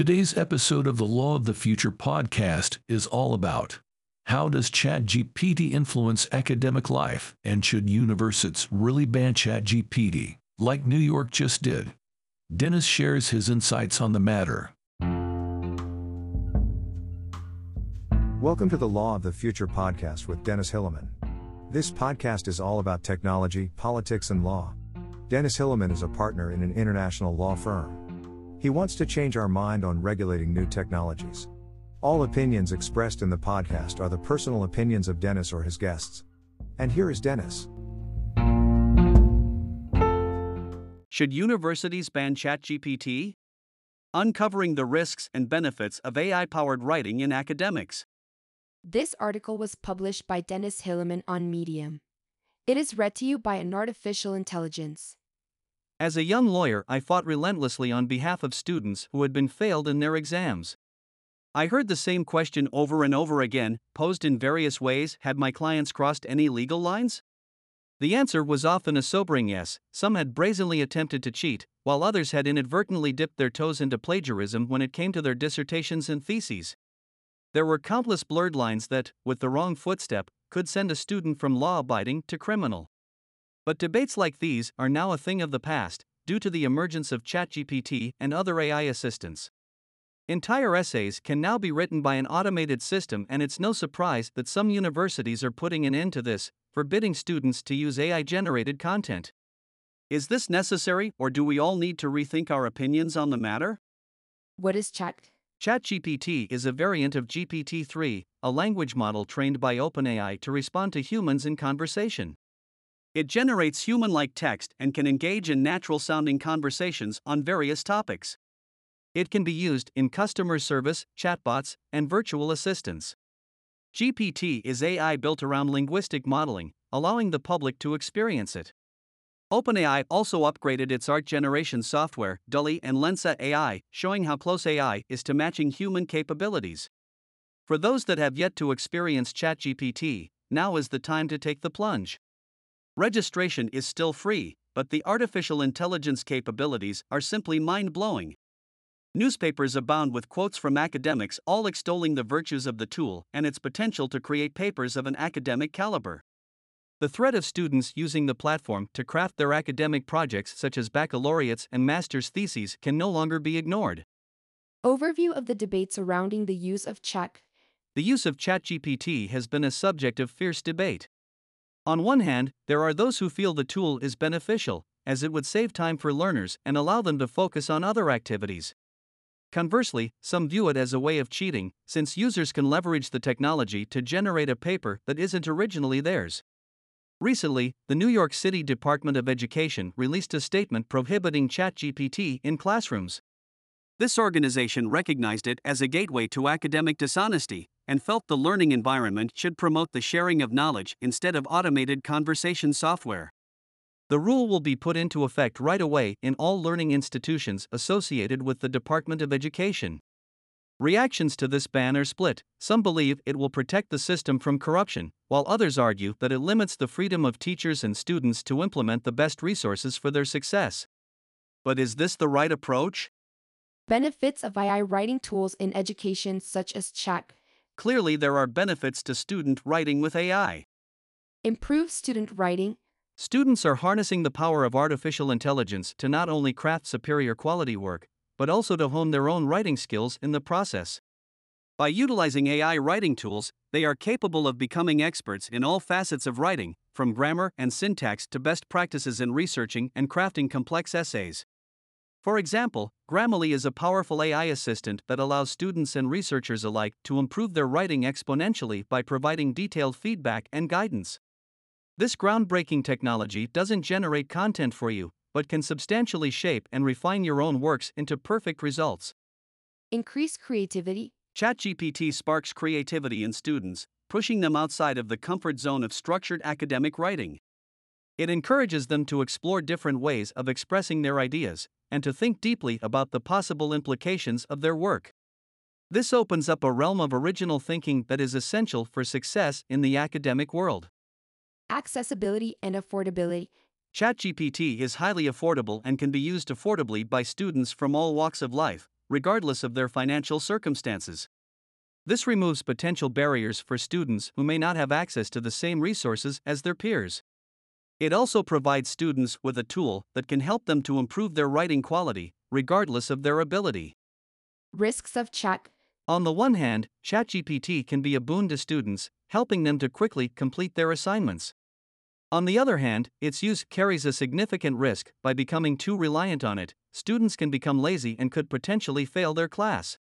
Today's episode of the Law of the Future podcast is all about how does ChatGPT influence academic life and should universities really ban ChatGPT like New York just did? Dennis shares his insights on the matter. Welcome to the Law of the Future podcast with Dennis Hillemann. This podcast is all about technology, politics, and law. Dennis Hillemann is a partner in an international law firm. He wants to change our mind on regulating new technologies. All opinions expressed in the podcast are the personal opinions of Dennis or his guests. And here is Dennis. Should universities ban ChatGPT? Uncovering the risks and benefits of AI powered writing in academics. This article was published by Dennis Hillemann on Medium. It is read to you by an artificial intelligence. As a young lawyer, I fought relentlessly on behalf of students who had been failed in their exams. I heard the same question over and over again, posed in various ways had my clients crossed any legal lines? The answer was often a sobering yes, some had brazenly attempted to cheat, while others had inadvertently dipped their toes into plagiarism when it came to their dissertations and theses. There were countless blurred lines that, with the wrong footstep, could send a student from law abiding to criminal. But debates like these are now a thing of the past, due to the emergence of ChatGPT and other AI assistants. Entire essays can now be written by an automated system, and it's no surprise that some universities are putting an end to this, forbidding students to use AI generated content. Is this necessary, or do we all need to rethink our opinions on the matter? What is Chat? ChatGPT is a variant of GPT 3, a language model trained by OpenAI to respond to humans in conversation. It generates human like text and can engage in natural sounding conversations on various topics. It can be used in customer service, chatbots, and virtual assistants. GPT is AI built around linguistic modeling, allowing the public to experience it. OpenAI also upgraded its art generation software, DALL-E and Lensa AI, showing how close AI is to matching human capabilities. For those that have yet to experience ChatGPT, now is the time to take the plunge. Registration is still free, but the artificial intelligence capabilities are simply mind blowing. Newspapers abound with quotes from academics all extolling the virtues of the tool and its potential to create papers of an academic caliber. The threat of students using the platform to craft their academic projects, such as baccalaureates and master's theses, can no longer be ignored. Overview of the debate surrounding the use of Chat. The use of ChatGPT has been a subject of fierce debate. On one hand, there are those who feel the tool is beneficial, as it would save time for learners and allow them to focus on other activities. Conversely, some view it as a way of cheating, since users can leverage the technology to generate a paper that isn't originally theirs. Recently, the New York City Department of Education released a statement prohibiting ChatGPT in classrooms. This organization recognized it as a gateway to academic dishonesty and felt the learning environment should promote the sharing of knowledge instead of automated conversation software. The rule will be put into effect right away in all learning institutions associated with the Department of Education. Reactions to this ban are split. Some believe it will protect the system from corruption, while others argue that it limits the freedom of teachers and students to implement the best resources for their success. But is this the right approach? Benefits of AI writing tools in education, such as Chat. Clearly, there are benefits to student writing with AI. Improve student writing. Students are harnessing the power of artificial intelligence to not only craft superior quality work, but also to hone their own writing skills in the process. By utilizing AI writing tools, they are capable of becoming experts in all facets of writing, from grammar and syntax to best practices in researching and crafting complex essays. For example, Grammarly is a powerful AI assistant that allows students and researchers alike to improve their writing exponentially by providing detailed feedback and guidance. This groundbreaking technology doesn't generate content for you, but can substantially shape and refine your own works into perfect results. Increase creativity. ChatGPT sparks creativity in students, pushing them outside of the comfort zone of structured academic writing. It encourages them to explore different ways of expressing their ideas, and to think deeply about the possible implications of their work. This opens up a realm of original thinking that is essential for success in the academic world. Accessibility and affordability. ChatGPT is highly affordable and can be used affordably by students from all walks of life, regardless of their financial circumstances. This removes potential barriers for students who may not have access to the same resources as their peers. It also provides students with a tool that can help them to improve their writing quality, regardless of their ability. Risks of chat. On the one hand, ChatGPT can be a boon to students, helping them to quickly complete their assignments. On the other hand, its use carries a significant risk by becoming too reliant on it. Students can become lazy and could potentially fail their class.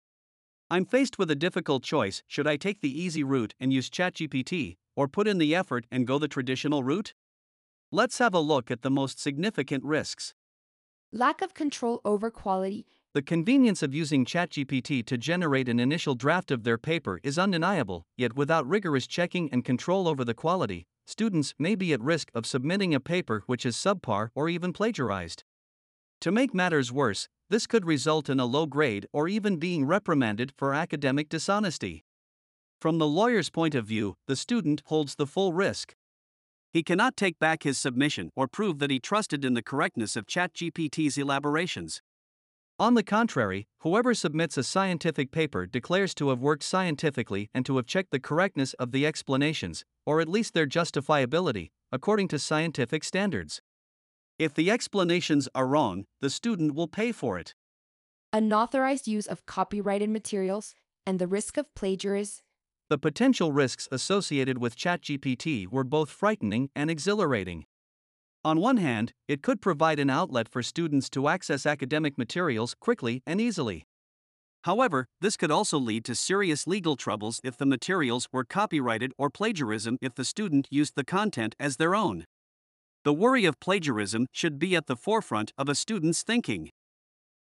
I'm faced with a difficult choice should I take the easy route and use ChatGPT, or put in the effort and go the traditional route? Let's have a look at the most significant risks. Lack of control over quality. The convenience of using ChatGPT to generate an initial draft of their paper is undeniable, yet without rigorous checking and control over the quality, students may be at risk of submitting a paper which is subpar or even plagiarized. To make matters worse, this could result in a low grade or even being reprimanded for academic dishonesty. From the lawyer's point of view, the student holds the full risk. He cannot take back his submission or prove that he trusted in the correctness of ChatGPT's elaborations. On the contrary, whoever submits a scientific paper declares to have worked scientifically and to have checked the correctness of the explanations, or at least their justifiability, according to scientific standards. If the explanations are wrong, the student will pay for it. Unauthorized use of copyrighted materials and the risk of plagiarism. The potential risks associated with ChatGPT were both frightening and exhilarating. On one hand, it could provide an outlet for students to access academic materials quickly and easily. However, this could also lead to serious legal troubles if the materials were copyrighted or plagiarism if the student used the content as their own. The worry of plagiarism should be at the forefront of a student's thinking.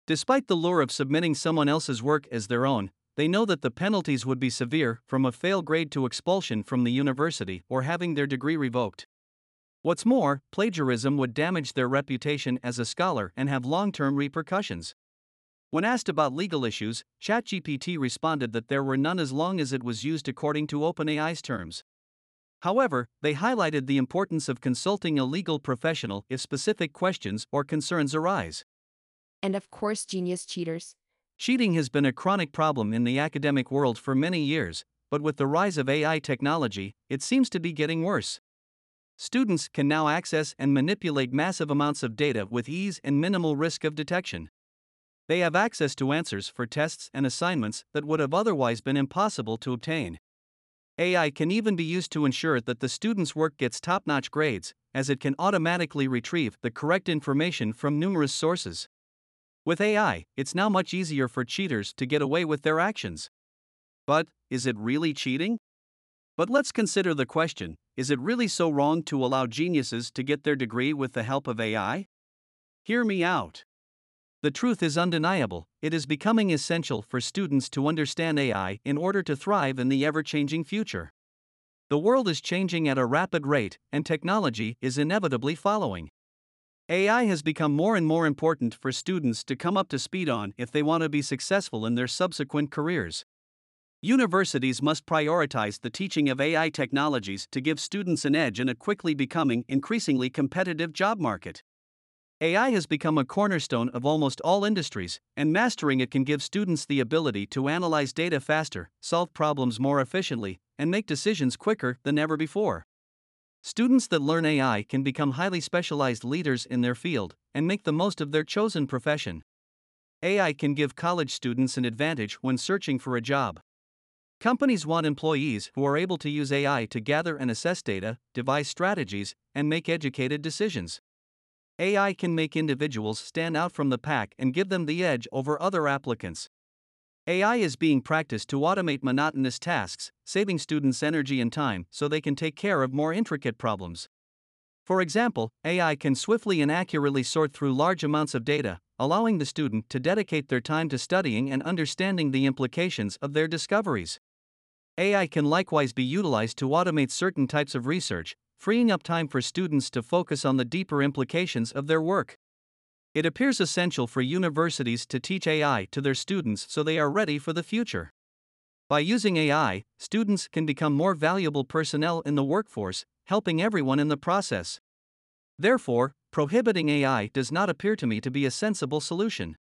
Despite the lure of submitting someone else's work as their own, they know that the penalties would be severe from a fail grade to expulsion from the university or having their degree revoked. What's more, plagiarism would damage their reputation as a scholar and have long term repercussions. When asked about legal issues, ChatGPT responded that there were none as long as it was used according to OpenAI's terms. However, they highlighted the importance of consulting a legal professional if specific questions or concerns arise. And of course, genius cheaters. Cheating has been a chronic problem in the academic world for many years, but with the rise of AI technology, it seems to be getting worse. Students can now access and manipulate massive amounts of data with ease and minimal risk of detection. They have access to answers for tests and assignments that would have otherwise been impossible to obtain. AI can even be used to ensure that the student's work gets top notch grades, as it can automatically retrieve the correct information from numerous sources. With AI, it's now much easier for cheaters to get away with their actions. But, is it really cheating? But let's consider the question is it really so wrong to allow geniuses to get their degree with the help of AI? Hear me out. The truth is undeniable, it is becoming essential for students to understand AI in order to thrive in the ever changing future. The world is changing at a rapid rate, and technology is inevitably following. AI has become more and more important for students to come up to speed on if they want to be successful in their subsequent careers. Universities must prioritize the teaching of AI technologies to give students an edge in a quickly becoming increasingly competitive job market. AI has become a cornerstone of almost all industries, and mastering it can give students the ability to analyze data faster, solve problems more efficiently, and make decisions quicker than ever before. Students that learn AI can become highly specialized leaders in their field and make the most of their chosen profession. AI can give college students an advantage when searching for a job. Companies want employees who are able to use AI to gather and assess data, devise strategies, and make educated decisions. AI can make individuals stand out from the pack and give them the edge over other applicants. AI is being practiced to automate monotonous tasks, saving students energy and time so they can take care of more intricate problems. For example, AI can swiftly and accurately sort through large amounts of data, allowing the student to dedicate their time to studying and understanding the implications of their discoveries. AI can likewise be utilized to automate certain types of research, freeing up time for students to focus on the deeper implications of their work. It appears essential for universities to teach AI to their students so they are ready for the future. By using AI, students can become more valuable personnel in the workforce, helping everyone in the process. Therefore, prohibiting AI does not appear to me to be a sensible solution.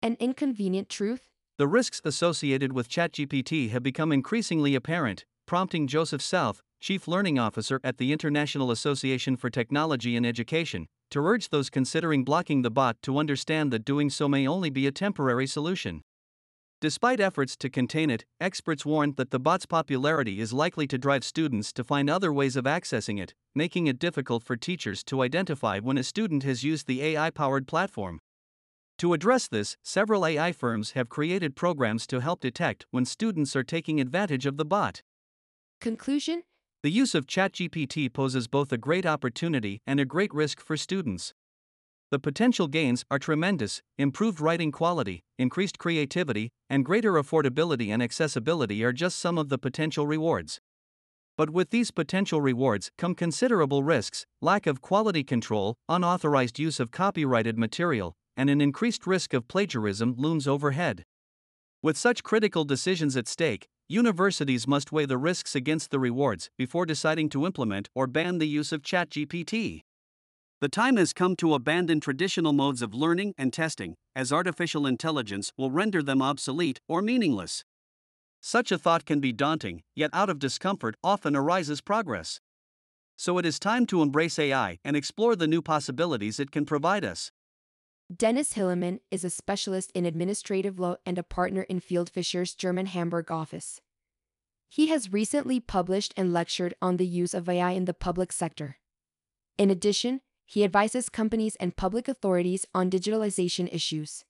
An inconvenient truth? The risks associated with ChatGPT have become increasingly apparent, prompting Joseph South, Chief Learning Officer at the International Association for Technology and Education, to urge those considering blocking the bot to understand that doing so may only be a temporary solution. Despite efforts to contain it, experts warn that the bot's popularity is likely to drive students to find other ways of accessing it, making it difficult for teachers to identify when a student has used the AI powered platform. To address this, several AI firms have created programs to help detect when students are taking advantage of the bot. Conclusion The use of ChatGPT poses both a great opportunity and a great risk for students. The potential gains are tremendous improved writing quality, increased creativity, and greater affordability and accessibility are just some of the potential rewards. But with these potential rewards come considerable risks lack of quality control, unauthorized use of copyrighted material, and an increased risk of plagiarism looms overhead. With such critical decisions at stake, universities must weigh the risks against the rewards before deciding to implement or ban the use of ChatGPT. The time has come to abandon traditional modes of learning and testing, as artificial intelligence will render them obsolete or meaningless. Such a thought can be daunting, yet out of discomfort often arises progress. So it is time to embrace AI and explore the new possibilities it can provide us. Dennis Hillemann is a specialist in administrative law and a partner in Field Fieldfisher's German Hamburg office. He has recently published and lectured on the use of AI in the public sector. In addition, he advises companies and public authorities on digitalization issues.